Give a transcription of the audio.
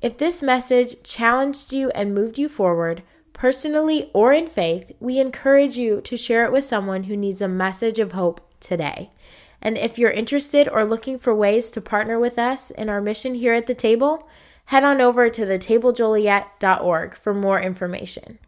If this message challenged you and moved you forward, personally or in faith, we encourage you to share it with someone who needs a message of hope today. And if you're interested or looking for ways to partner with us in our mission here at the table, head on over to thetablejoliet.org for more information.